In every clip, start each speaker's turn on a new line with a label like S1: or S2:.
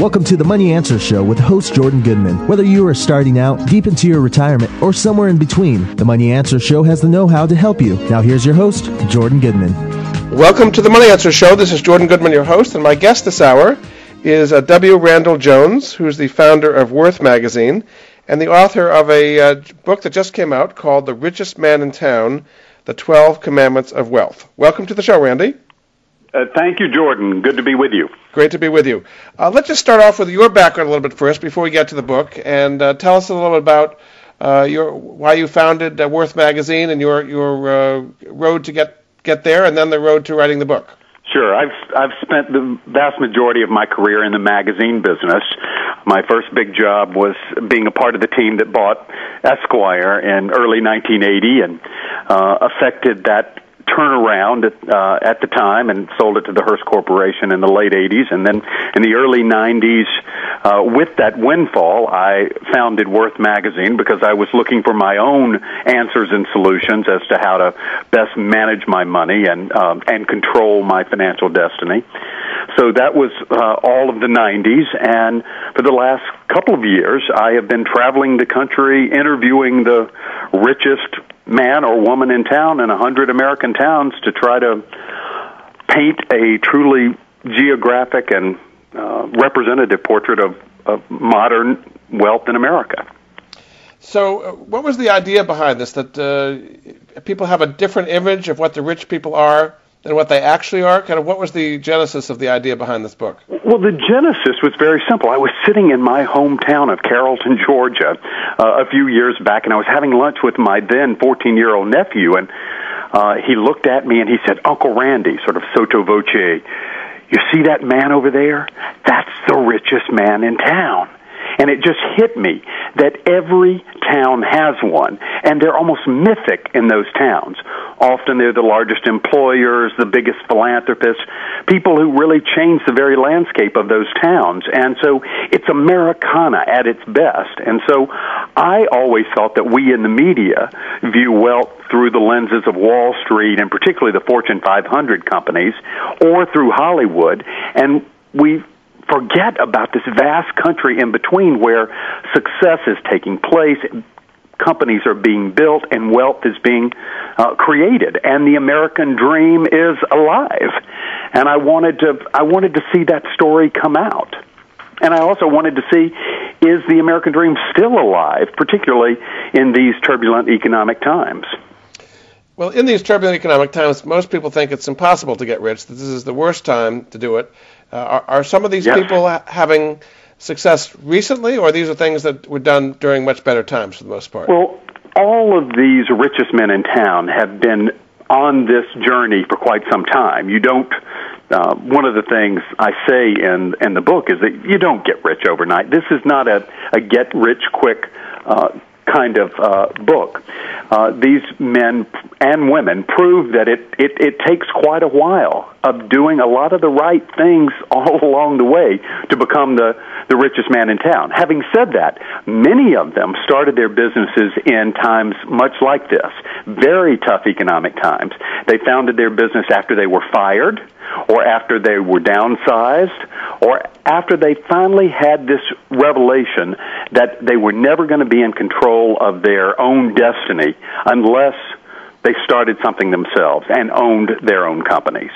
S1: Welcome to the Money Answer Show with host Jordan Goodman. Whether you are starting out, deep into your retirement, or somewhere in between, the Money Answer Show has the know how to help you. Now, here's your host, Jordan Goodman.
S2: Welcome to the Money Answer Show. This is Jordan Goodman, your host, and my guest this hour is uh, W. Randall Jones, who's the founder of Worth Magazine and the author of a uh, book that just came out called The Richest Man in Town The 12 Commandments of Wealth. Welcome to the show, Randy.
S3: Uh, thank you, Jordan. Good to be with you.
S2: Great to be with you. Uh, let's just start off with your background a little bit first before we get to the book, and uh, tell us a little bit about uh, your why you founded uh, Worth Magazine and your your uh, road to get get there, and then the road to writing the book.
S3: Sure. I've I've spent the vast majority of my career in the magazine business. My first big job was being a part of the team that bought Esquire in early 1980 and uh, affected that turnaround at, uh, at the time and sold it to the Hearst Corporation in the late 80s. And then in the early 90s, uh, with that windfall, I founded Worth Magazine because I was looking for my own answers and solutions as to how to best manage my money and, um, and control my financial destiny. So that was uh, all of the 90s. And for the last couple of years, I have been traveling the country interviewing the richest man or woman in town in a hundred American towns to try to paint a truly geographic and uh, representative portrait of, of modern wealth in America.
S2: So, uh, what was the idea behind this? That uh, people have a different image of what the rich people are than what they actually are? Kind of what was the genesis of the idea behind this book?
S3: Well, the genesis was very simple. I was sitting in my hometown of Carrollton, Georgia, uh, a few years back, and I was having lunch with my then 14 year old nephew, and uh, he looked at me and he said, Uncle Randy, sort of sotto voce, you see that man over there? That's the richest man in town. And it just hit me that every town has one, and they're almost mythic in those towns. Often they're the largest employers, the biggest philanthropists, people who really change the very landscape of those towns. And so it's Americana at its best. And so I always thought that we in the media view wealth through the lenses of Wall Street and particularly the Fortune 500 companies or through Hollywood. And we forget about this vast country in between where success is taking place, companies are being built, and wealth is being uh, created, and the American dream is alive. And I wanted to, I wanted to see that story come out. And I also wanted to see is the American dream still alive, particularly in these turbulent economic times.
S2: Well, in these turbulent economic times, most people think it's impossible to get rich, that this is the worst time to do it. Uh, are, are, some of these yes. people ha- having success recently, or these are things that were done during much better times for the most part?
S3: Well, all of these richest men in town have been on this journey for quite some time. You don't. Uh, one of the things I say in in the book is that you don't get rich overnight. This is not a, a get rich quick uh, kind of uh, book. Uh, these men and women prove that it, it, it takes quite a while of doing a lot of the right things all along the way to become the, the richest man in town. Having said that, many of them started their businesses in times much like this, very tough economic times. They founded their business after they were fired or after they were downsized, or after they finally had this revelation that they were never going to be in control of their own destiny unless they started something themselves and owned their own companies.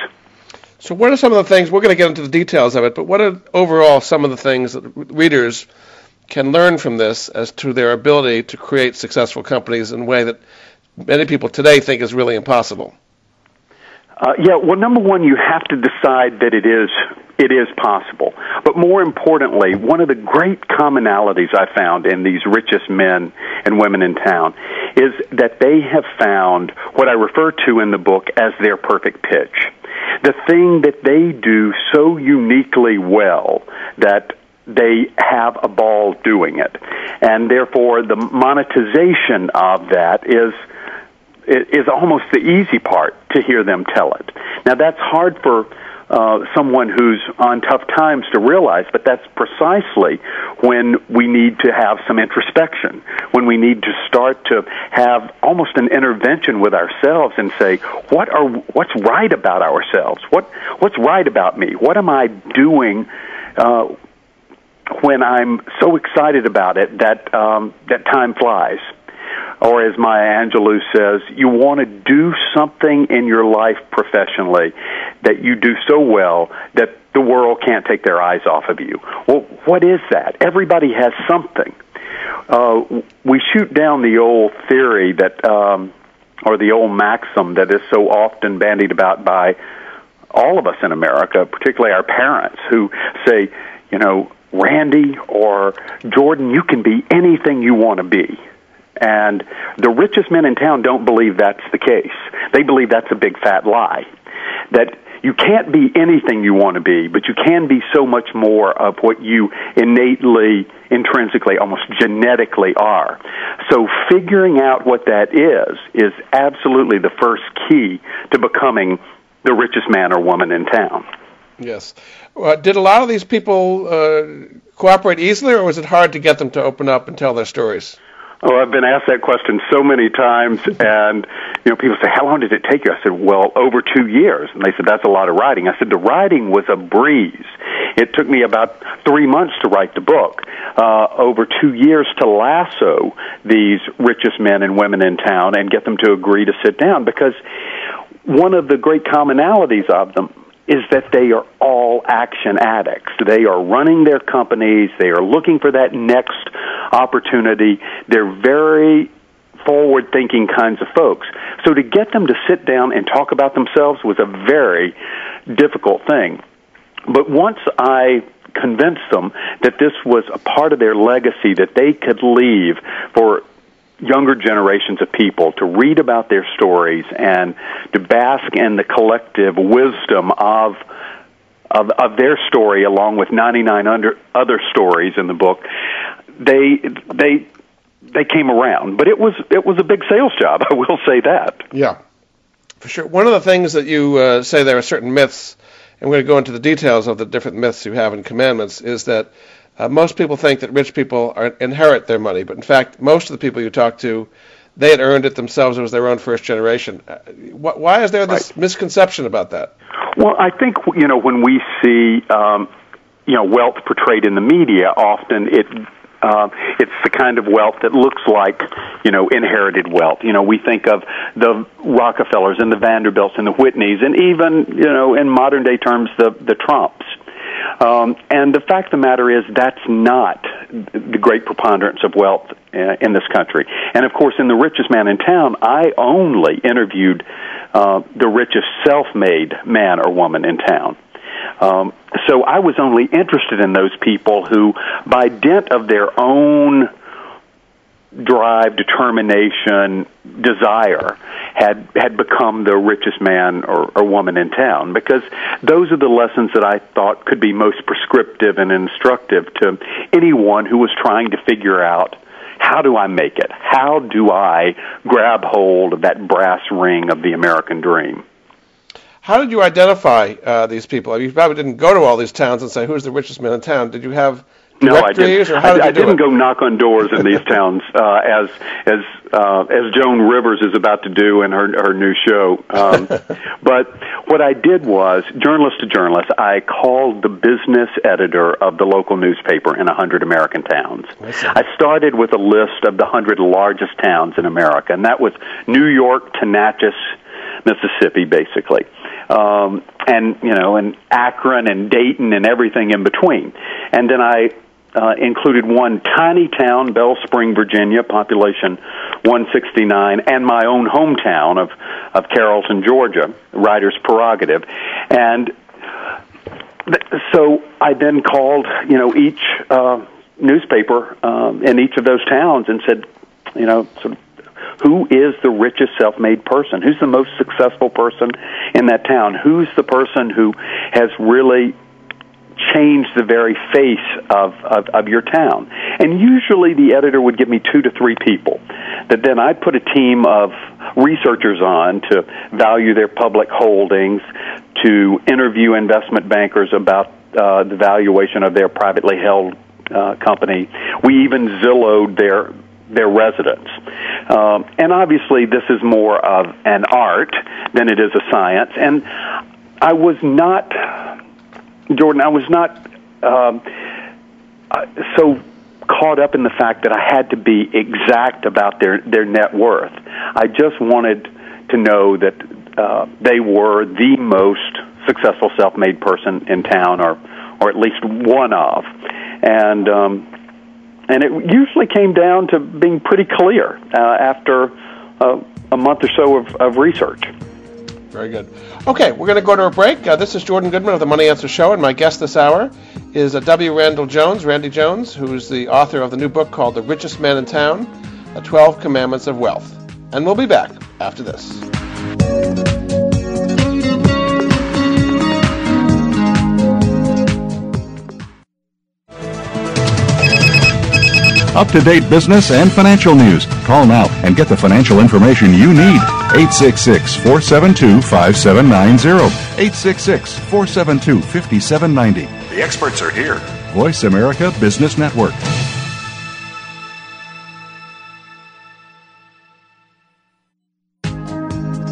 S2: So, what are some of the things? We're going to get into the details of it, but what are overall some of the things that readers can learn from this as to their ability to create successful companies in a way that many people today think is really impossible?
S3: Uh, yeah, well, number one, you have to decide that it is it is possible. But more importantly, one of the great commonalities I found in these richest men and women in town is that they have found what I refer to in the book as their perfect pitch. The thing that they do so uniquely well that they have a ball doing it. And therefore, the monetization of that is is almost the easy part to hear them tell it. Now, that's hard for uh, someone who's on tough times to realize, but that's precisely when we need to have some introspection, when we need to start to have almost an intervention with ourselves and say, what are what's right about ourselves? What what's right about me? What am I doing? Uh, when I'm so excited about it that um, that time flies or as Maya Angelou says, you want to do something in your life professionally that you do so well that the world can't take their eyes off of you. Well, what is that? Everybody has something. Uh, we shoot down the old theory that, um, or the old maxim that is so often bandied about by all of us in America, particularly our parents, who say, you know, Randy or Jordan, you can be anything you want to be. And the richest men in town don't believe that's the case. They believe that's a big fat lie. That you can't be anything you want to be, but you can be so much more of what you innately, intrinsically, almost genetically are. So figuring out what that is is absolutely the first key to becoming the richest man or woman in town.
S2: Yes. Uh, did a lot of these people uh, cooperate easily, or was it hard to get them to open up and tell their stories?
S3: Oh, I've been asked that question so many times, and you know, people say, "How long did it take you?" I said, "Well, over two years." And they said, "That's a lot of writing." I said, "The writing was a breeze. It took me about three months to write the book. Uh, over two years to lasso these richest men and women in town and get them to agree to sit down because." One of the great commonalities of them is that they are all action addicts. They are running their companies, they are looking for that next opportunity. They're very forward thinking kinds of folks. So to get them to sit down and talk about themselves was a very difficult thing. But once I convinced them that this was a part of their legacy that they could leave for younger generations of people to read about their stories and to bask in the collective wisdom of of, of their story along with 99 under, other stories in the book they they they came around. But it was it was a big sales job i will say that.
S2: Yeah for sure. One of the things that you uh, say there are certain myths and we're going to go into the details of the different myths you have in commandments is that uh, most people think that rich people are, inherit their money, but in fact, most of the people you talk to, they had earned it themselves. It was their own first generation. Uh, wh- why is there this right. misconception about that?
S3: Well, I think you know when we see um, you know wealth portrayed in the media, often it uh, it's the kind of wealth that looks like, you know, inherited wealth. You know, we think of the Rockefellers and the Vanderbilts and the Whitneys, and even, you know, in modern day terms, the the Trumps. Um, and the fact of the matter is, that's not the great preponderance of wealth uh, in this country. And of course, in The Richest Man in Town, I only interviewed uh, the richest self made man or woman in town. Um, so I was only interested in those people who, by dint of their own drive, determination, desire had had become the richest man or, or woman in town because those are the lessons that I thought could be most prescriptive and instructive to anyone who was trying to figure out how do I make it? How do I grab hold of that brass ring of the American dream?
S2: How did you identify uh, these people? You probably didn't go to all these towns and say, "Who's the richest man in town?" Did you have
S3: no, I didn't. Did I, I didn't go knock on doors in these towns uh, as as uh, as Joan Rivers is about to do in her her new show. Um, but what I did was, journalist to journalist, I called the business editor of the local newspaper in a hundred American towns. I started with a list of the hundred largest towns in America, and that was New York to Natchez, Mississippi, basically um, and you know, and Akron and Dayton and everything in between. And then I uh, included one tiny town, Belspring, Virginia, population 169, and my own hometown of of Carrollton, Georgia, writer's prerogative. And so I then called, you know, each uh, newspaper um, in each of those towns and said, you know, sort of, who is the richest self-made person? Who's the most successful person in that town? Who's the person who has really change the very face of, of, of your town. And usually the editor would give me two to three people that then I'd put a team of researchers on to value their public holdings, to interview investment bankers about uh, the valuation of their privately held uh, company. We even Zillowed their their residents. Um, and obviously, this is more of an art than it is a science. And I was not Jordan, I was not um, uh, so caught up in the fact that I had to be exact about their their net worth. I just wanted to know that uh, they were the most successful self-made person in town, or or at least one of, and um, and it usually came down to being pretty clear uh, after uh, a month or so of, of research.
S2: Very good. Okay, we're going to go to a break. Uh, this is Jordan Goodman of the Money Answer Show, and my guest this hour is uh, W. Randall Jones, Randy Jones, who is the author of the new book called The Richest Man in Town The 12 Commandments of Wealth. And we'll be back after this.
S4: Up to date business and financial news. Call now and get the financial information you need. 866 472 5790. 866 472 5790.
S5: The experts are here.
S4: Voice America Business Network.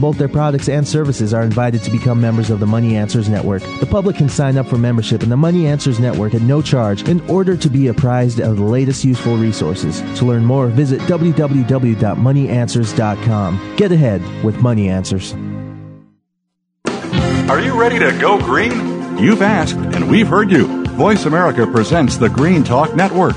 S1: both their products and services are invited to become members of the Money Answers Network. The public can sign up for membership in the Money Answers Network at no charge in order to be apprised of the latest useful resources. To learn more, visit www.moneyanswers.com. Get ahead with Money Answers.
S5: Are you ready to go green?
S4: You've asked, and we've heard you. Voice America presents the Green Talk Network.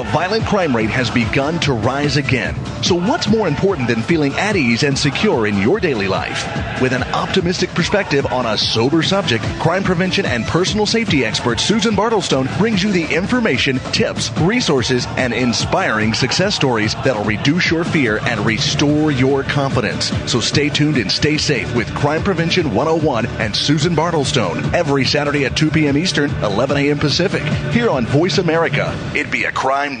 S6: Violent crime rate has begun to rise again. So, what's more important than feeling at ease and secure in your daily life? With an optimistic perspective on a sober subject, crime prevention and personal safety expert Susan Bartelstone brings you the information, tips, resources, and inspiring success stories that'll reduce your fear and restore your confidence. So, stay tuned and stay safe with Crime Prevention 101 and Susan Bartelstone every Saturday at 2 p.m. Eastern, 11 a.m. Pacific, here on Voice America. It'd be a crime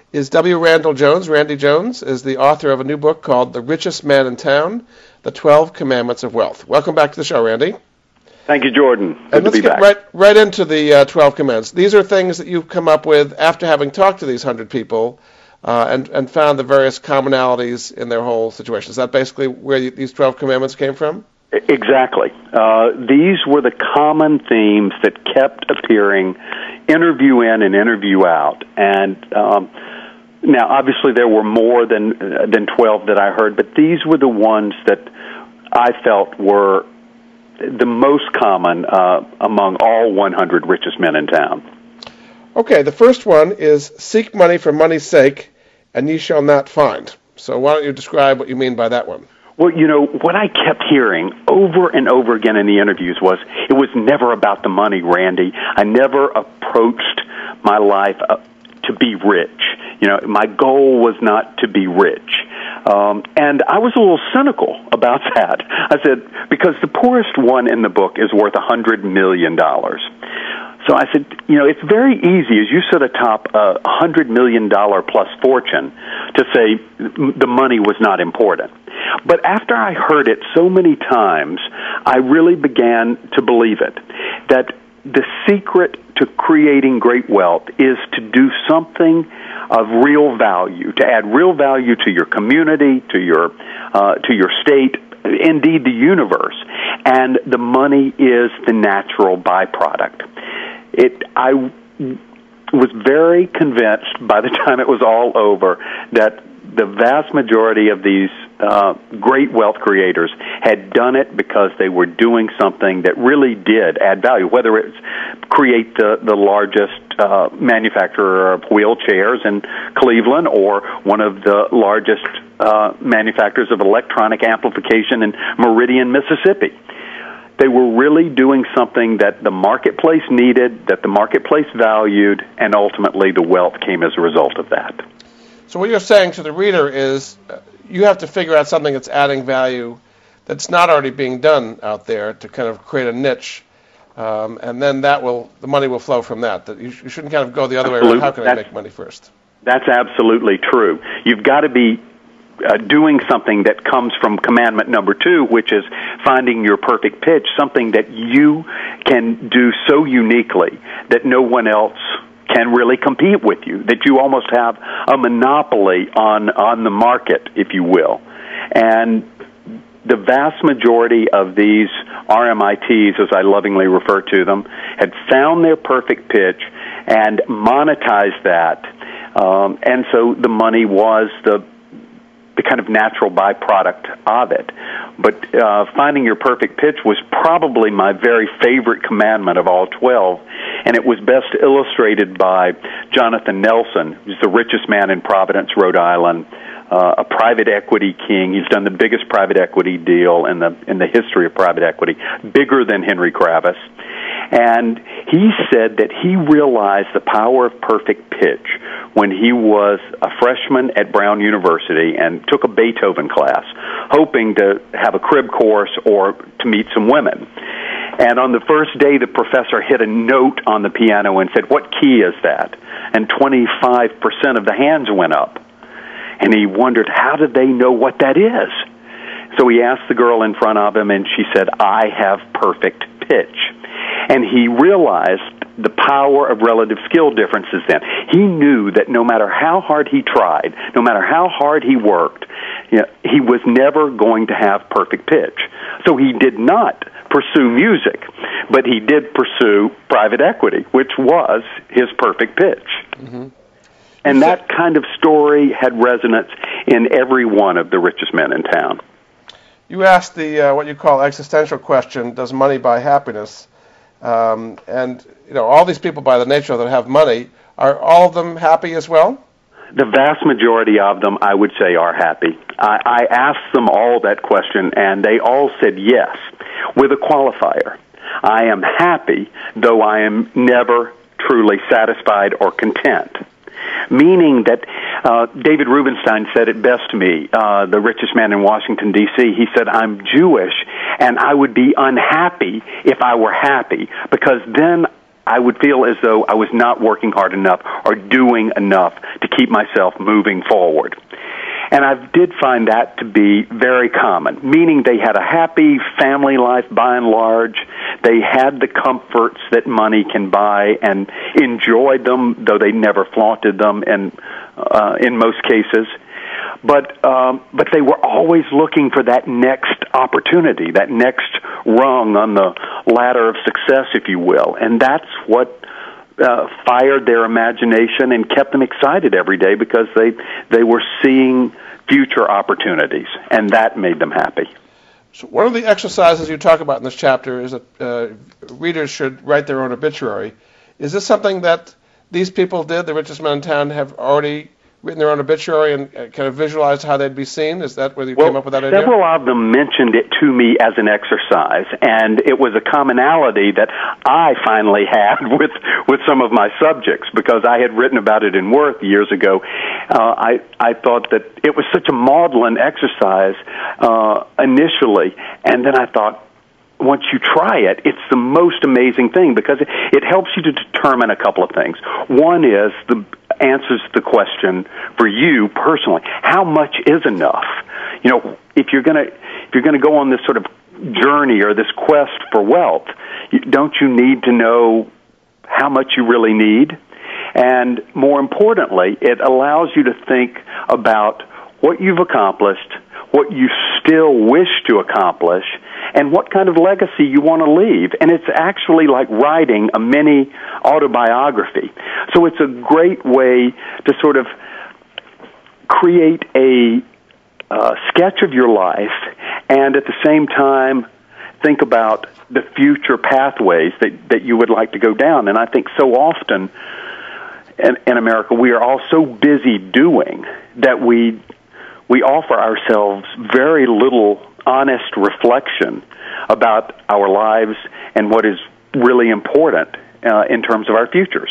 S2: is W. Randall Jones. Randy Jones is the author of a new book called The Richest Man in Town The 12 Commandments of Wealth. Welcome back to the show, Randy.
S3: Thank you, Jordan. Good
S2: and let's
S3: get
S2: back. right right into the uh, 12 commandments. These are things that you've come up with after having talked to these 100 people uh, and, and found the various commonalities in their whole situation. Is that basically where you, these 12 commandments came from?
S3: Exactly. Uh, these were the common themes that kept appearing interview in and interview out. And um, now, obviously, there were more than uh, than twelve that I heard, but these were the ones that I felt were the most common uh, among all 100 richest men in town.
S2: Okay, the first one is seek money for money's sake, and ye shall not find. So why don't you describe what you mean by that one?
S3: Well, you know, what I kept hearing over and over again in the interviews was it was never about the money, Randy. I never approached my life uh, to be rich. You know, my goal was not to be rich. Um, and I was a little cynical about that. I said, because the poorest one in the book is worth a $100 million. So I said, you know, it's very easy as you sit atop a hundred million dollar plus fortune to say the money was not important. But after I heard it so many times, I really began to believe it that the secret to creating great wealth is to do something of real value, to add real value to your community, to your uh, to your state, indeed the universe. And the money is the natural byproduct. It I was very convinced by the time it was all over that the vast majority of these uh, great wealth creators had done it because they were doing something that really did add value, whether it's create the, the largest uh, manufacturer of wheelchairs in Cleveland or one of the largest uh, manufacturers of electronic amplification in Meridian, Mississippi. They were really doing something that the marketplace needed, that the marketplace valued, and ultimately the wealth came as a result of that.
S2: So what you're saying to the reader is uh, you have to figure out something that's adding value that's not already being done out there to kind of create a niche, um, and then that will the money will flow from that. That you, you shouldn't kind of go the other way around. How can that's, I make money first?
S3: That's absolutely true. You've got to be uh, doing something that comes from commandment number two, which is finding your perfect pitch, something that you can do so uniquely that no one else can really compete with you, that you almost have a monopoly on, on the market, if you will. And the vast majority of these RMITs, as I lovingly refer to them, had found their perfect pitch and monetized that. Um, and so the money was the the kind of natural byproduct of it. But uh, finding your perfect pitch was probably my very favorite commandment of all 12, and it was best illustrated by Jonathan Nelson, who's the richest man in Providence, Rhode Island. Uh, a private equity king. He's done the biggest private equity deal in the in the history of private equity, bigger than Henry Kravis. And he said that he realized the power of perfect pitch when he was a freshman at Brown University and took a Beethoven class, hoping to have a crib course or to meet some women. And on the first day, the professor hit a note on the piano and said, What key is that? And 25% of the hands went up. And he wondered, How did they know what that is? So he asked the girl in front of him, and she said, I have perfect pitch and he realized the power of relative skill differences then. He knew that no matter how hard he tried, no matter how hard he worked, you know, he was never going to have perfect pitch. So he did not pursue music, but he did pursue private equity, which was his perfect pitch. Mm-hmm. And that kind of story had resonance in every one of the richest men in town.
S2: You asked the uh, what you call existential question: Does money buy happiness? Um, and you know, all these people, by the nature that have money, are all of them happy as well?
S3: The vast majority of them, I would say, are happy. I, I asked them all that question, and they all said yes, with a qualifier. I am happy, though I am never truly satisfied or content meaning that uh, David Rubenstein said it best to me, uh, the richest man in Washington, D.C. He said, I'm Jewish, and I would be unhappy if I were happy, because then I would feel as though I was not working hard enough or doing enough to keep myself moving forward. And I did find that to be very common, meaning they had a happy family life by and large. They had the comforts that money can buy and enjoyed them, though they never flaunted them in, uh, in most cases. But, um, but they were always looking for that next opportunity, that next rung on the ladder of success, if you will. And that's what uh, fired their imagination and kept them excited every day because they they were seeing future opportunities, and that made them happy.
S2: So one of the exercises you talk about in this chapter is that uh, readers should write their own obituary. Is this something that these people did, the richest men in town, have already written their own obituary and uh, kind of visualized how they'd be seen? Is that where you
S3: well,
S2: came up with that idea?
S3: Several of them mentioned it to me as an exercise, and it was a commonality that I finally had with with some of my subjects because I had written about it in Worth years ago. Uh, I I thought that it was such a maudlin exercise uh, initially, and then I thought once you try it, it's the most amazing thing because it, it helps you to determine a couple of things. One is the answers the question for you personally. How much is enough? You know, if you're gonna if you're gonna go on this sort of journey or this quest for wealth, don't you need to know how much you really need? And more importantly, it allows you to think about what you've accomplished, what you still wish to accomplish, and what kind of legacy you want to leave. And it's actually like writing a mini autobiography. So it's a great way to sort of create a uh, sketch of your life and at the same time think about the future pathways that, that you would like to go down. And I think so often in, in America we are all so busy doing that we we offer ourselves very little honest reflection about our lives and what is really important uh, in terms of our futures.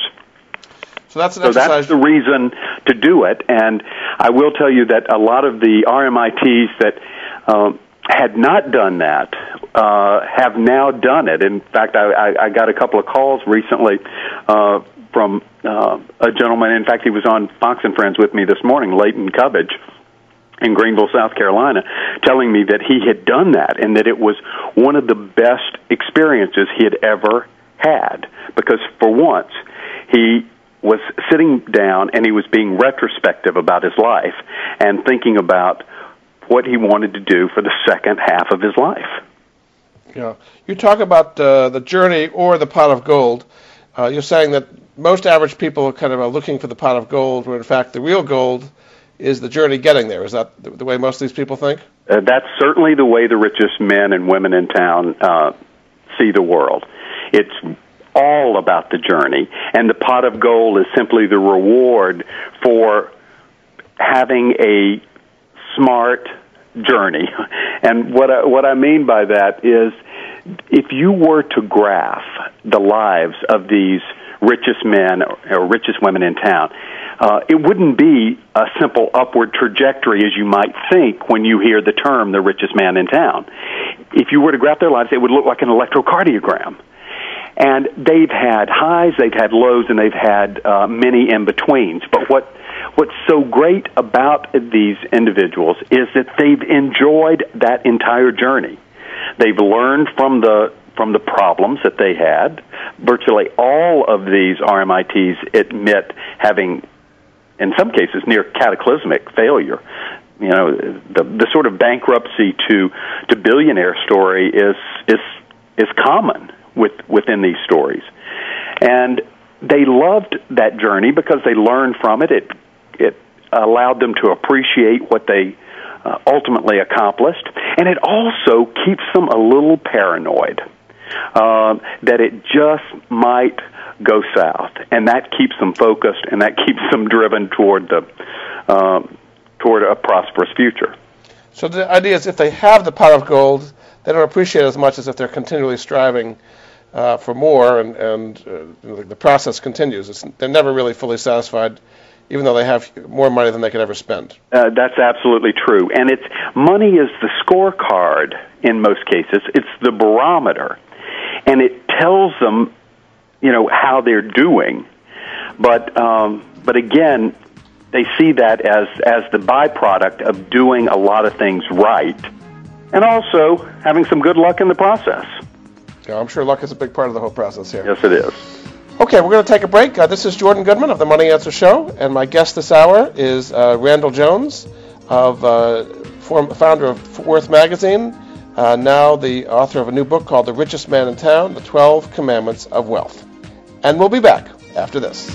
S2: So that's an
S3: so
S2: exercise.
S3: that's the reason to do it. And I will tell you that a lot of the RMITs that um, had not done that uh, have now done it. In fact, I, I, I got a couple of calls recently uh, from uh, a gentleman. In fact, he was on Fox and Friends with me this morning, Leighton Cubbage in Greenville, South Carolina, telling me that he had done that and that it was one of the best experiences he had ever had because for once he was sitting down and he was being retrospective about his life and thinking about what he wanted to do for the second half of his life.
S2: Yeah, you talk about uh, the journey or the pot of gold. Uh, you're saying that most average people are kind of are looking for the pot of gold, where in fact the real gold is the journey getting there. Is that the, way most of these people think?
S3: Uh, that's certainly the way the richest men and women in town uh, see the world. It's all about the journey, and the pot of gold is simply the reward for having a smart journey. And what I, what I mean by that is, if you were to graph the lives of these richest men or richest women in town, uh, it wouldn't be a simple upward trajectory as you might think when you hear the term the richest man in town. If you were to graph their lives, it would look like an electrocardiogram. And they've had highs, they've had lows, and they've had uh, many in betweens. But what what's so great about these individuals is that they've enjoyed that entire journey. They've learned from the from the problems that they had. Virtually all of these RMITs admit having in some cases near cataclysmic failure. You know, the the sort of bankruptcy to to billionaire story is is is common with within these stories, and they loved that journey because they learned from it. It it allowed them to appreciate what they uh, ultimately accomplished, and it also keeps them a little paranoid uh, that it just might go south, and that keeps them focused and that keeps them driven toward the um, toward a prosperous future.
S2: So the idea is, if they have the pot of gold, they don't appreciate it as much as if they're continually striving uh, for more, and and uh, the process continues. It's, they're never really fully satisfied, even though they have more money than they could ever spend.
S3: Uh, that's absolutely true, and it's money is the scorecard in most cases. It's the barometer, and it tells them you know how they're doing. But um, but again, they see that as as the byproduct of doing a lot of things right, and also having some good luck in the process.
S2: Yeah, I'm sure luck is a big part of the whole process here.
S3: Yes, it is.
S2: Okay, we're going to take a break. Uh, this is Jordan Goodman of the Money Answer Show, and my guest this hour is uh, Randall Jones, of uh, form, founder of Worth Magazine, uh, now the author of a new book called The Richest Man in Town: The Twelve Commandments of Wealth. And we'll be back after this.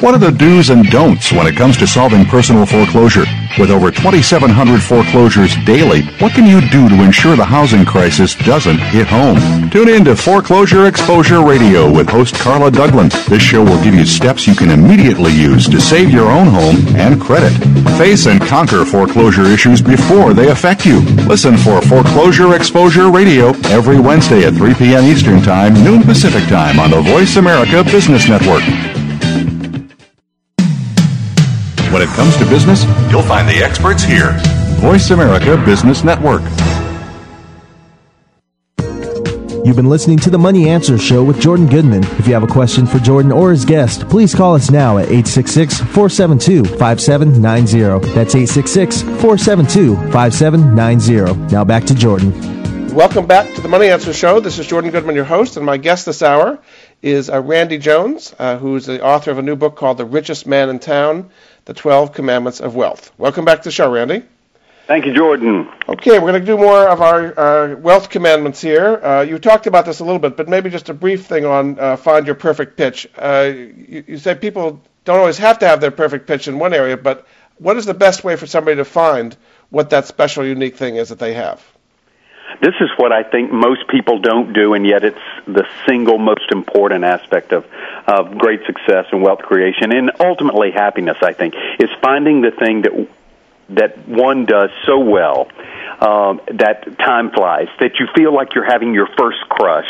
S4: What are the do's and don'ts when it comes to solving personal foreclosure? With over 2,700 foreclosures daily, what can you do to ensure the housing crisis doesn't hit home? Tune in to Foreclosure Exposure Radio with host Carla Douglas. This show will give you steps you can immediately use to save your own home and credit. Face and conquer foreclosure issues before they affect you. Listen for Foreclosure Exposure Radio every Wednesday at 3 p.m. Eastern Time, noon Pacific Time on the Voice America Business Network. When it comes to business, you'll find the experts here. Voice America Business Network.
S1: You've been listening to the Money Answer Show with Jordan Goodman. If you have a question for Jordan or his guest, please call us now at 866 472 5790. That's 866 472 5790. Now back to Jordan.
S2: Welcome back to the Money Answer Show. This is Jordan Goodman, your host, and my guest this hour is uh, Randy Jones, uh, who's the author of a new book called The Richest Man in Town The 12 Commandments of Wealth. Welcome back to the show, Randy.
S3: Thank you, Jordan.
S2: Okay, we're going to do more of our uh, wealth commandments here. Uh, you talked about this a little bit, but maybe just a brief thing on uh, find your perfect pitch. Uh, you, you say people don't always have to have their perfect pitch in one area, but what is the best way for somebody to find what that special, unique thing is that they have?
S3: This is what I think most people don't do, and yet it's the single most important aspect of, of great success and wealth creation, and ultimately happiness. I think is finding the thing that that one does so well um, that time flies, that you feel like you're having your first crush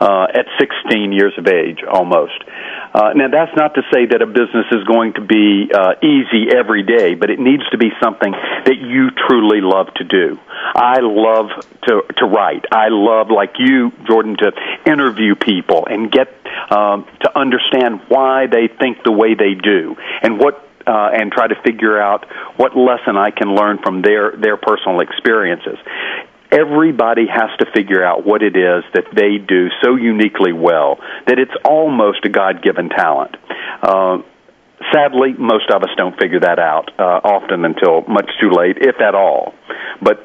S3: uh, at 16 years of age, almost. Uh, now, that's not to say that a business is going to be uh, easy every day, but it needs to be something that you truly love to do. I love to to write. I love, like you, Jordan, to interview people and get um, to understand why they think the way they do and what uh, and try to figure out what lesson I can learn from their their personal experiences. Everybody has to figure out what it is that they do so uniquely well that it's almost a God given talent. Uh, sadly, most of us don't figure that out uh, often until much too late, if at all. But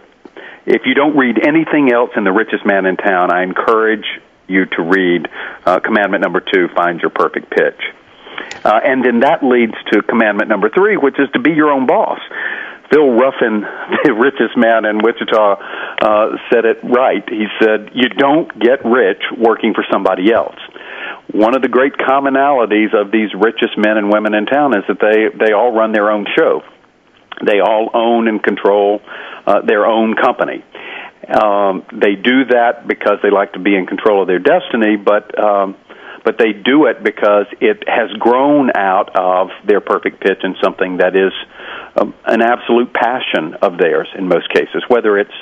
S3: if you don't read anything else in The Richest Man in Town, I encourage you to read uh, commandment number two, Find Your Perfect Pitch. Uh, and then that leads to commandment number three, which is to be your own boss. Phil Ruffin, the richest man in Wichita, uh, said it right. He said, You don't get rich working for somebody else. One of the great commonalities of these richest men and women in town is that they, they all run their own show. They all own and control uh, their own company. Um, they do that because they like to be in control of their destiny, but um, but they do it because it has grown out of their perfect pitch and something that is um, an absolute passion of theirs in most cases, whether it's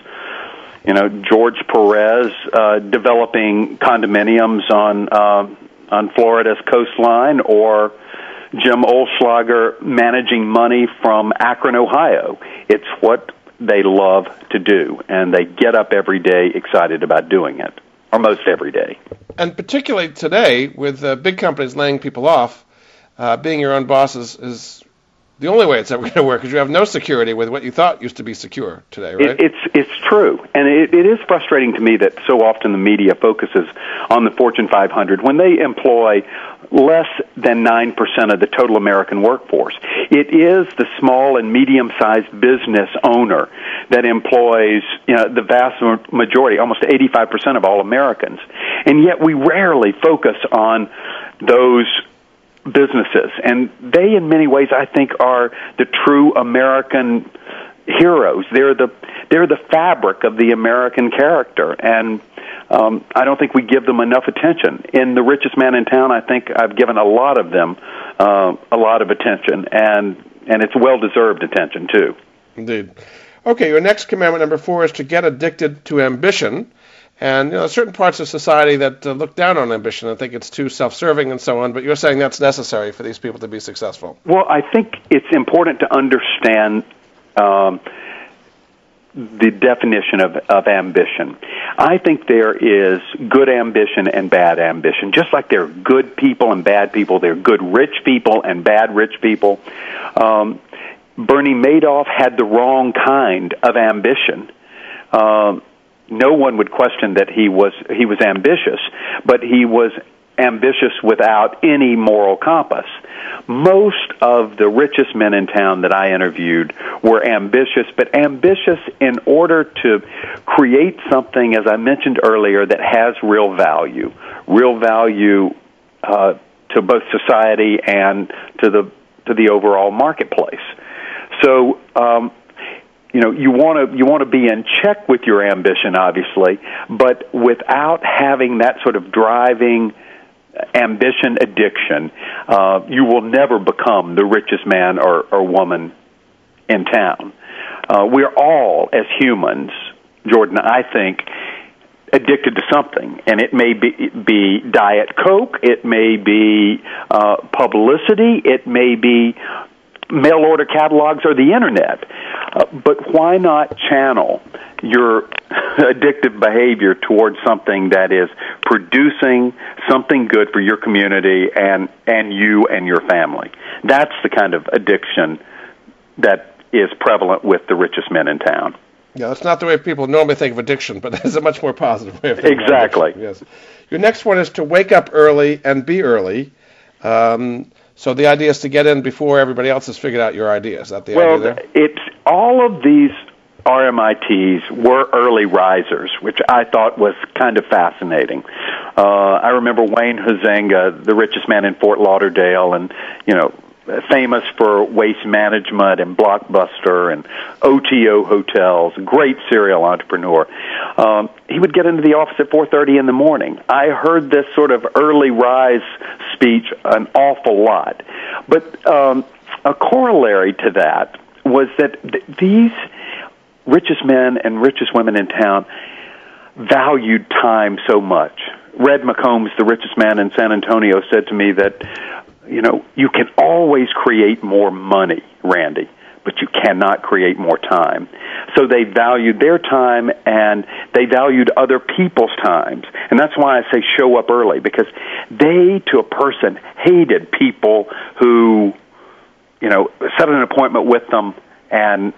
S3: you know George Perez uh, developing condominiums on uh, on Florida's coastline, or Jim Oelschlager managing money from Akron, Ohio. It's what they love to do, and they get up every day excited about doing it, or most every day.
S2: And particularly today, with uh, big companies laying people off, uh, being your own boss is, is the only way it's ever going to work because you have no security with what you thought used to be secure today, right?
S3: It, it's it's true, and it, it is frustrating to me that so often the media focuses on the Fortune 500 when they employ less than 9% of the total American workforce. It is the small and medium-sized business owner that employs you know, the vast majority, almost 85% of all Americans. And yet we rarely focus on those businesses. And they, in many ways, I think, are the true American heroes. They're the they're the fabric of the American character, and um, I don't think we give them enough attention. In the richest man in town, I think I've given a lot of them uh, a lot of attention, and and it's well deserved attention too.
S2: Indeed. Okay, your next commandment number four is to get addicted to ambition. And you know, certain parts of society that uh, look down on ambition and think it's too self-serving and so on. But you're saying that's necessary for these people to be successful.
S3: Well, I think it's important to understand um, the definition of, of ambition. I think there is good ambition and bad ambition. Just like there are good people and bad people, there are good rich people and bad rich people. Um, Bernie Madoff had the wrong kind of ambition. Um, no one would question that he was he was ambitious, but he was ambitious without any moral compass. Most of the richest men in town that I interviewed were ambitious, but ambitious in order to create something, as I mentioned earlier, that has real value, real value uh, to both society and to the to the overall marketplace. So um, you know you want to you want to be in check with your ambition obviously but without having that sort of driving ambition addiction uh, you will never become the richest man or, or woman in town. Uh, we're all as humans jordan i think addicted to something, and it may be, be diet coke, it may be uh, publicity, it may be mail order catalogs or the internet. Uh, but why not channel your addictive behavior towards something that is producing something good for your community and and you and your family? That's the kind of addiction that is prevalent with the richest men in town.
S2: Yeah, that's not the way people normally think of addiction, but that's a much more positive way of thinking.
S3: Exactly.
S2: Yes. Your next one is to wake up early and be early. Um, so the idea is to get in before everybody else has figured out your idea. Is that the
S3: well,
S2: idea? Well,
S3: it's all of these RMITs were early risers, which I thought was kind of fascinating. Uh, I remember Wayne Huizenga, the richest man in Fort Lauderdale, and you know famous for waste management and Blockbuster and OTO hotels, great serial entrepreneur. Um, he would get into the office at 4:30 in the morning. I heard this sort of early rise speech an awful lot, but um, a corollary to that was that th- these richest men and richest women in town valued time so much. Red McCombs, the richest man in San Antonio, said to me that you know, you can always create more money, Randy, but you cannot create more time. So they valued their time and they valued other people's times. And that's why I say show up early because they, to a person, hated people who, you know, set an appointment with them and,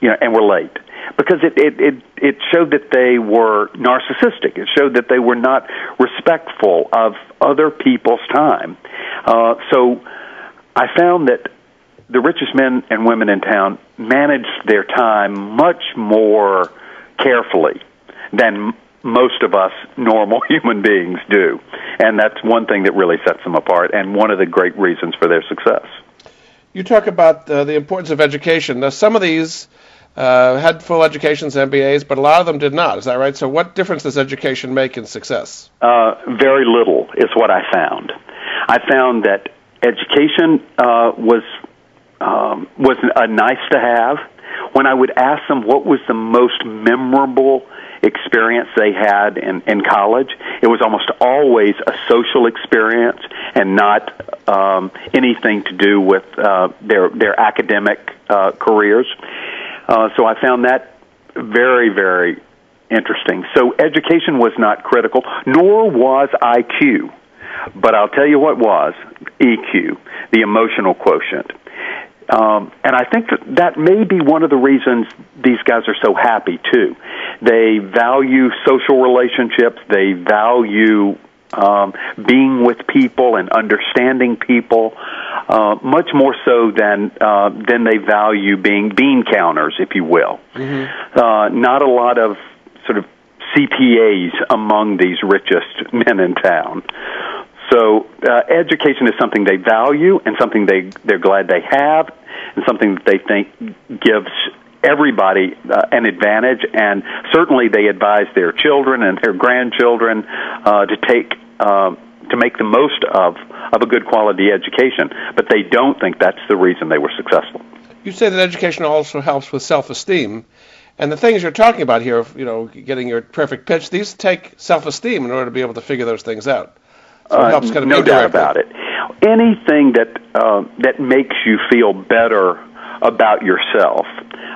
S3: you know, and were late because it, it, it, it showed that they were narcissistic. It showed that they were not respectful of other people's time. Uh, so I found that the richest men and women in town managed their time much more carefully than most of us normal human beings do. And that's one thing that really sets them apart and one of the great reasons for their success.
S2: You talk about uh, the importance of education. Now, some of these uh, had full educations, MBAs, but a lot of them did not. Is that right? So, what difference does education make in success?
S3: Uh, very little is what I found. I found that education uh, was um, was a nice to have. When I would ask them what was the most memorable experience they had in, in college, it was almost always a social experience and not um, anything to do with uh, their their academic uh, careers. Uh, so I found that very, very interesting. So education was not critical, nor was IQ. But I'll tell you what was EQ, the emotional quotient. Um, and I think that that may be one of the reasons these guys are so happy too. They value social relationships. They value um, being with people and understanding people uh, much more so than uh, than they value being bean counters, if you will. Mm-hmm. Uh, not a lot of sort of CPAs among these richest men in town. So uh, education is something they value and something they they're glad they have, and something that they think gives everybody uh, an advantage. And certainly, they advise their children and their grandchildren uh, to take. Uh, to make the most of of a good quality education, but they don't think that's the reason they were successful.
S2: You say that education also helps with self-esteem, and the things you're talking about here, you know, getting your perfect pitch, these take self-esteem in order to be able to figure those things out.
S3: So it helps kind of no doubt about it. Anything that uh, that makes you feel better about yourself,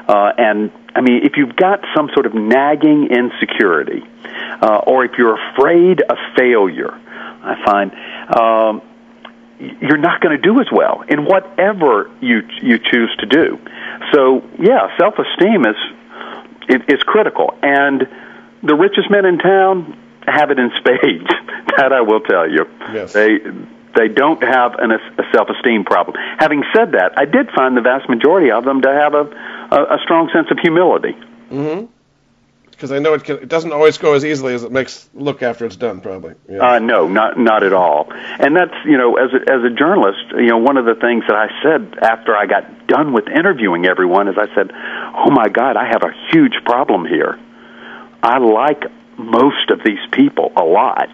S3: uh, and I mean, if you've got some sort of nagging insecurity, uh, or if you're afraid of failure, I find um, you're not going to do as well in whatever you you choose to do. So, yeah, self-esteem is is critical, and the richest men in town have it in spades. that I will tell you.
S2: Yes.
S3: They they don't have an, a self-esteem problem. Having said that, I did find the vast majority of them to have a a, a strong sense of humility.
S2: Mm-hmm. Because I know it, can, it doesn't always go as easily as it makes look after it's done. Probably.
S3: Yeah. Uh, no, not not at all. And that's you know, as a, as a journalist, you know, one of the things that I said after I got done with interviewing everyone is I said, "Oh my God, I have a huge problem here. I like most of these people a lot."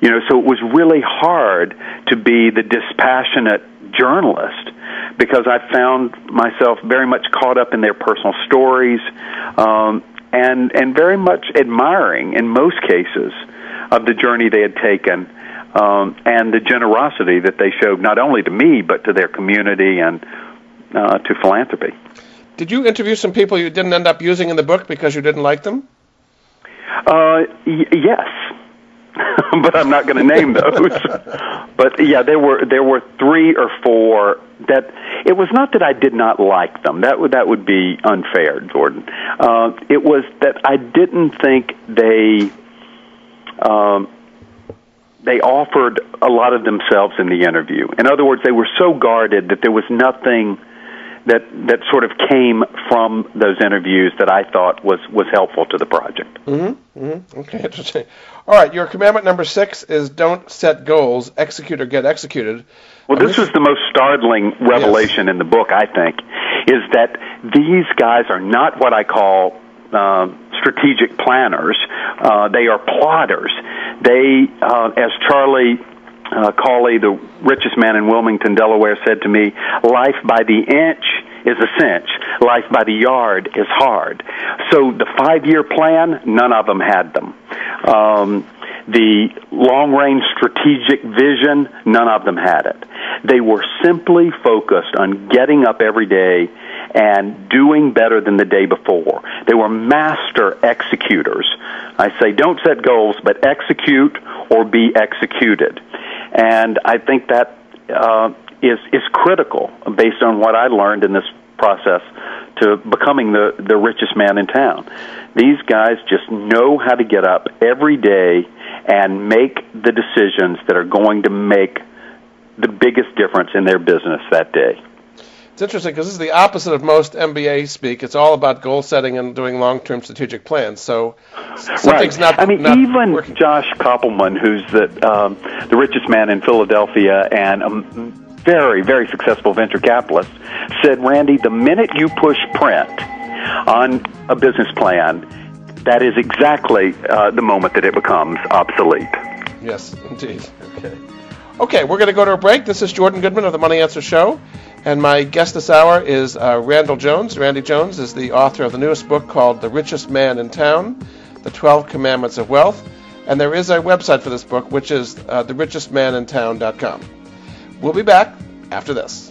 S3: You know, so it was really hard to be the dispassionate journalist because I found myself very much caught up in their personal stories um, and and very much admiring in most cases of the journey they had taken um, and the generosity that they showed not only to me but to their community and uh, to philanthropy.
S2: Did you interview some people you didn't end up using in the book because you didn't like them?
S3: Uh, y- yes. but I'm not going to name those. but yeah, there were there were three or four that it was not that I did not like them. That would that would be unfair, Jordan. Uh, it was that I didn't think they um, they offered a lot of themselves in the interview. In other words, they were so guarded that there was nothing that that sort of came from those interviews that I thought was was helpful to the project.
S2: Mm-hmm. mm-hmm. Okay, interesting. All right, your commandment number six is don't set goals, execute or get executed.
S3: Well, this was the most startling revelation yes. in the book, I think, is that these guys are not what I call uh, strategic planners. Uh, they are plotters. They, uh, as Charlie uh, Cawley, the richest man in Wilmington, Delaware, said to me, "Life by the inch is a cinch. Life by the yard is hard." So the five-year plan, none of them had them. Um, the long-range strategic vision, none of them had it. They were simply focused on getting up every day and doing better than the day before. They were master executors. I say don't set goals, but execute or be executed. And I think that uh, is is critical based on what I learned in this process to becoming the the richest man in town. These guys just know how to get up every day and make the decisions that are going to make the biggest difference in their business that day.
S2: It's interesting because this is the opposite of most MBA speak. It's all about goal setting and doing long-term strategic plans. So something's
S3: right.
S2: not.
S3: I mean,
S2: not
S3: even
S2: working.
S3: Josh Kopelman, who's the um, the richest man in Philadelphia and a very very successful venture capitalist, said, "Randy, the minute you push print on a business plan, that is exactly uh, the moment that it becomes obsolete."
S2: Yes, indeed. Okay. Okay, we're going to go to a break. This is Jordan Goodman of the Money Answer Show. And my guest this hour is uh, Randall Jones. Randy Jones is the author of the newest book called The Richest Man in Town The 12 Commandments of Wealth. And there is a website for this book, which is uh, therichestmanintown.com. We'll be back after this.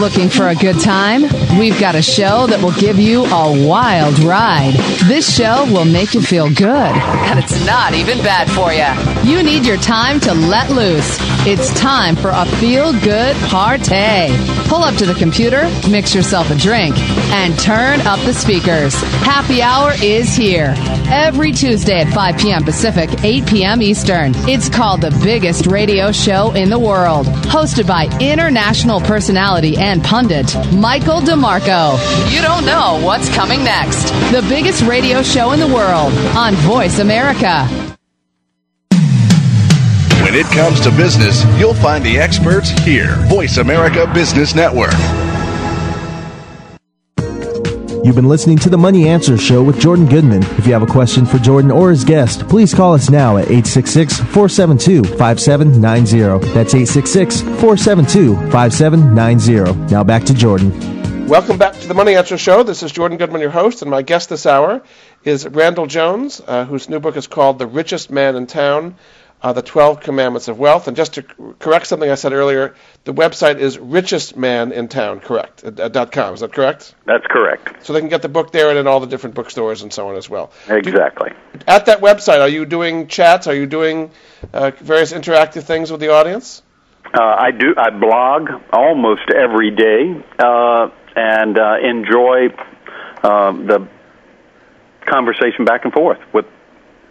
S7: Looking for a good time? We've got a show that will give you a wild ride. This show will make you feel good, and it's not even bad for you. You need your time to let loose. It's time for a feel good party. Pull up to the computer, mix yourself a drink, and turn up the speakers. Happy hour is here. Every Tuesday at 5 p.m. Pacific, 8 p.m. Eastern. It's called the biggest radio show in the world. Hosted by international personality and pundit, Michael DeMarco. You don't know what's coming next. The biggest radio show in the world on Voice America.
S6: When it comes to business, you'll find the experts here. Voice America Business Network.
S1: You've been listening to the Money Answer Show with Jordan Goodman. If you have a question for Jordan or his guest, please call us now at 866 472 5790. That's 866 472 5790. Now back to Jordan.
S2: Welcome back to the Money Answer Show. This is Jordan Goodman, your host, and my guest this hour is Randall Jones, uh, whose new book is called The Richest Man in Town uh, The 12 Commandments of Wealth. And just to correct something I said earlier, the website is richest man in town, correct, uh, dot .com. Is that correct?
S3: That's correct.
S2: So they can get the book there and in all the different bookstores and so on as well.
S3: Exactly.
S2: At that website, are you doing chats? Are you doing uh, various interactive things with the audience?
S3: Uh, I do. I blog almost every day uh, and uh, enjoy the conversation back and forth with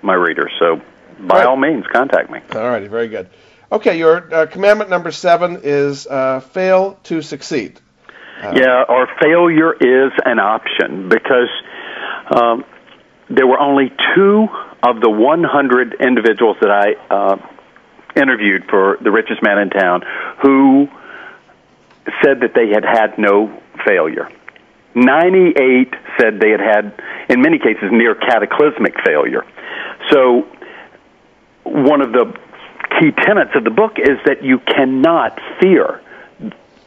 S3: my readers. So, by
S2: Right.
S3: all means, contact me.
S2: All righty, very good. Okay, your uh, commandment number seven is uh, fail to succeed.
S3: Yeah, or failure is an option because um, there were only two of the 100 individuals that I uh, interviewed for The Richest Man in Town who said that they had had no failure. 98 said they had had, in many cases, near cataclysmic failure. So, one of the key tenets of the book is that you cannot fear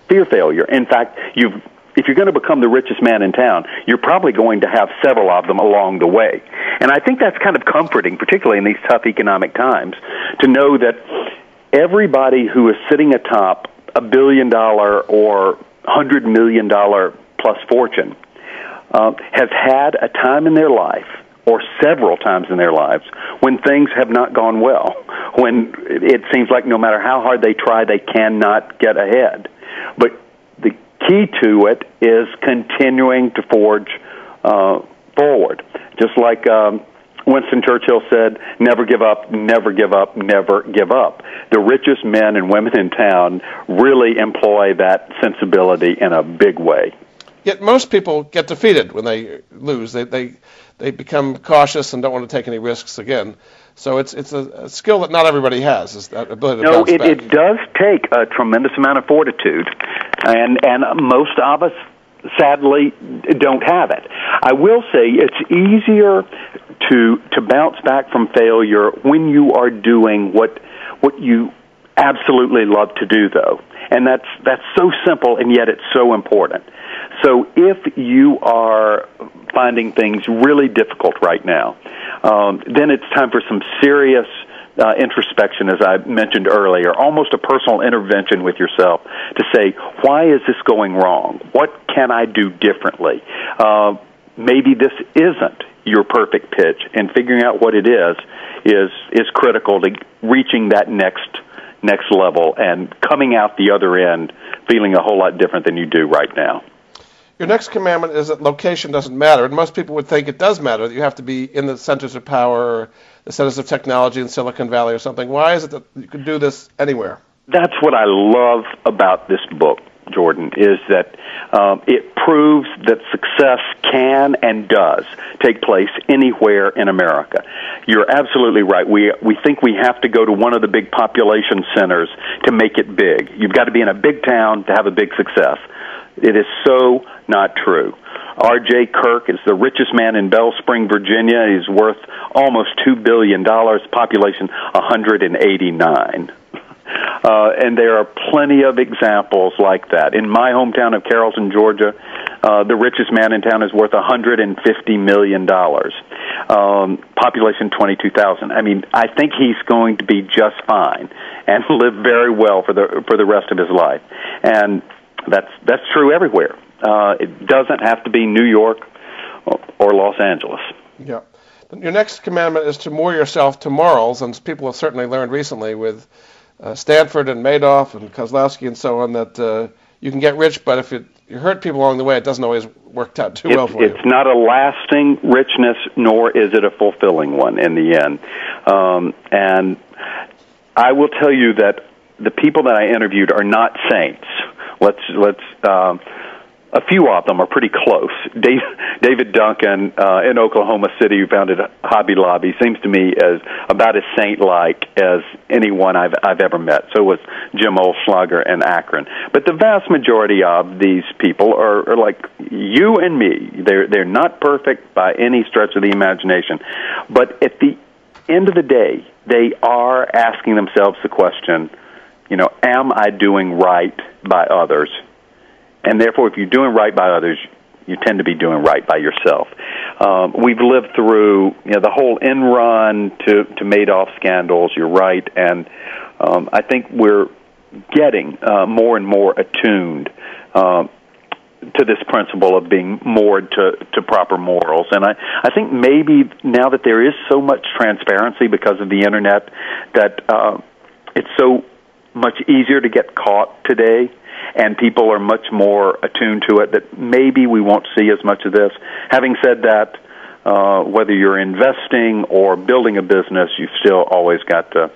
S3: fear failure. In fact, you if you're going to become the richest man in town, you're probably going to have several of them along the way. And I think that's kind of comforting, particularly in these tough economic times, to know that everybody who is sitting atop a billion dollar or hundred million dollar plus fortune uh, has had a time in their life or several times in their lives when things have not gone well, when it seems like no matter how hard they try, they cannot get ahead. But the key to it is continuing to forge uh, forward. Just like um, Winston Churchill said, never give up, never give up, never give up. The richest men and women in town really employ that sensibility in a big way.
S2: Yet most people get defeated when they lose. They they they become cautious and don't want to take any risks again. So it's it's a, a skill that not everybody has. Is that ability to
S3: No,
S2: bounce
S3: it,
S2: back.
S3: it does take a tremendous amount of fortitude, and and most of us sadly don't have it. I will say it's easier to to bounce back from failure when you are doing what what you absolutely love to do though. And that's that's so simple and yet it's so important. So if you are finding things really difficult right now, um, then it's time for some serious uh, introspection, as I mentioned earlier, almost a personal intervention with yourself to say, why is this going wrong? What can I do differently? Uh, maybe this isn't your perfect pitch, and figuring out what it is is is critical to reaching that next next level and coming out the other end feeling a whole lot different than you do right now.
S2: Your next commandment is that location doesn't matter, and most people would think it does matter that you have to be in the centers of power, or the centers of technology in Silicon Valley or something. Why is it that you can do this anywhere?
S3: That's what I love about this book. Jordan, is that um, it proves that success can and does take place anywhere in America. You're absolutely right. We we think we have to go to one of the big population centers to make it big. You've got to be in a big town to have a big success. It is so not true. R.J. Kirk is the richest man in Belspring, Virginia. He's worth almost $2 billion, population 189. Uh, and there are plenty of examples like that. In my hometown of Carrollton, Georgia, uh, the richest man in town is worth 150 million dollars. Um, population 22,000. I mean, I think he's going to be just fine and live very well for the for the rest of his life. And that's that's true everywhere. Uh, it doesn't have to be New York or Los Angeles.
S2: Yeah. Your next commandment is to moor yourself to morals, and people have certainly learned recently with uh, Stanford and Madoff and Kozlowski and so on that uh, you can get rich, but if it, you hurt people along the way, it doesn't always work out too
S3: it's,
S2: well for
S3: it's you. It's not a lasting richness, nor is it a fulfilling one in the end. Um, and I will tell you that the people that I interviewed are not saints. Let's let's. Um, a few of them are pretty close. Dave, David Duncan uh, in Oklahoma City, who founded Hobby Lobby, seems to me as about as saint-like as anyone I've I've ever met. So was Jim Oelschlager in Akron. But the vast majority of these people are, are like you and me. They're they're not perfect by any stretch of the imagination, but at the end of the day, they are asking themselves the question, you know, am I doing right by others? and therefore, if you're doing right by others, you tend to be doing right by yourself. Um, we've lived through you know the whole Enron to to Madoff scandals. You're right, and um, I think we're getting uh, more and more attuned. Uh, to this principle of being moored to, to proper morals. And I, I think maybe now that there is so much transparency because of the internet, that uh, it's so much easier to get caught today and people are much more attuned to it that maybe we won't see as much of this. Having said that, uh, whether you're investing or building a business, you've still always got to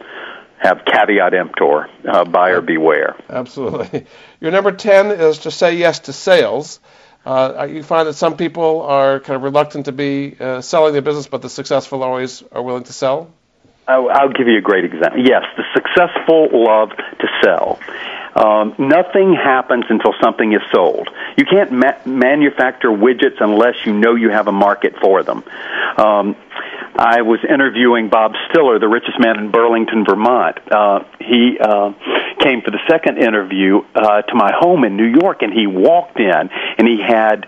S3: have caveat emptor, uh, buyer beware.
S2: Absolutely. Your number 10 is to say yes to sales. Uh, you find that some people are kind of reluctant to be uh, selling their business, but the successful always are willing to sell?
S3: I'll, give you a great example. Yes, the successful love to sell. Um, nothing happens until something is sold. You can't ma- manufacture widgets unless you know you have a market for them. Um, I was interviewing Bob Stiller, the richest man in Burlington, Vermont. Uh, he uh, came for the second interview uh, to my home in New York, and he walked in and he had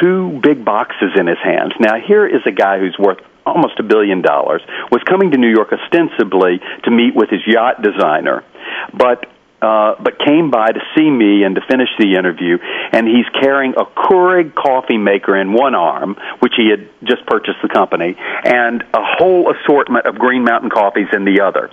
S3: two big boxes in his hands. Now, here is a guy who's worth almost a billion dollars, was coming to New York ostensibly to meet with his yacht designer. But uh, but came by to see me and to finish the interview, and he's carrying a Keurig coffee maker in one arm, which he had just purchased the company, and a whole assortment of Green Mountain coffees in the other,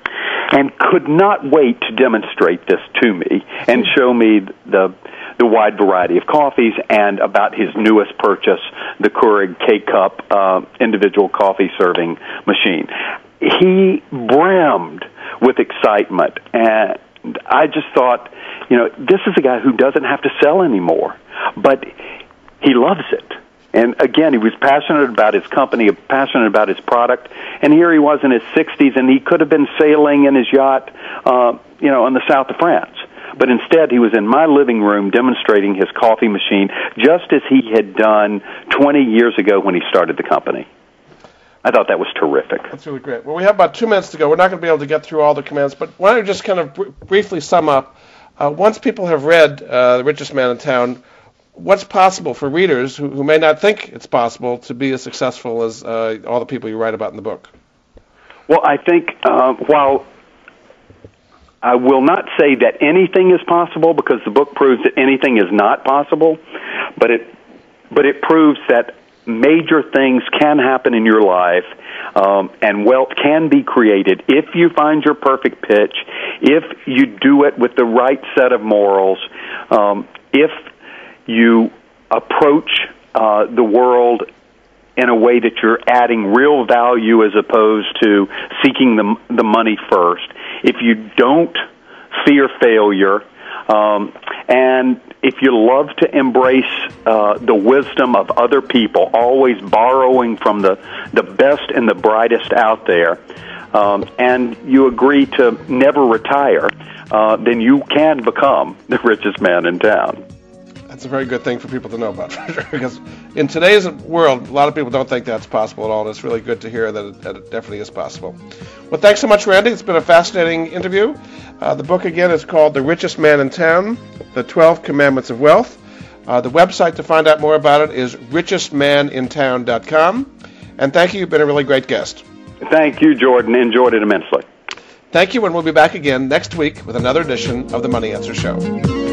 S3: and could not wait to demonstrate this to me and show me the the wide variety of coffees and about his newest purchase, the Keurig K Cup uh, individual coffee serving machine. He brimmed with excitement and I just thought, you know, this is a guy who doesn't have to sell anymore, but he loves it. And again, he was passionate about his company, passionate about his product. And here he was in his 60s, and he could have been sailing in his yacht, uh, you know, in the south of France. But instead he was in my living room demonstrating his coffee machine just as he had done 20 years ago when he started the company. I thought that was terrific.
S2: That's really great. Well, we have about two minutes to go. We're not going to be able to get through all the commands, but why don't you just kind of br- briefly sum up? Uh, once people have read uh, The Richest Man in Town, what's possible for readers who, who may not think it's possible to be as successful as uh, all the people you write about in the book?
S3: Well, I think uh, while I will not say that anything is possible because the book proves that anything is not possible, but it but it proves that major things can happen in your life um, and wealth can be created if you find your perfect pitch, if you do it with the right set of morals, um, if you approach uh, the world in a way that you're adding real value as opposed to seeking the the money first. If you don't fear failure, um, and if you love to embrace uh, the wisdom of other people, always borrowing from the the best and the brightest out there, um, and you agree to never retire, uh, then you can become the richest man in town
S2: that's a very good thing for people to know about, sure, because in today's world, a lot of people don't think that's possible at all, and it's really good to hear that it, that it definitely is possible. Well, thanks so much, Randy. It's been a fascinating interview. Uh, the book, again, is called The Richest Man in Town, The 12 Commandments of Wealth. Uh, the website to find out more about it is richestmanintown.com. And thank you. You've been a really great guest.
S3: Thank you, Jordan. Enjoyed it immensely.
S2: Thank you, and we'll be back again next week with another edition of the Money Answer Show.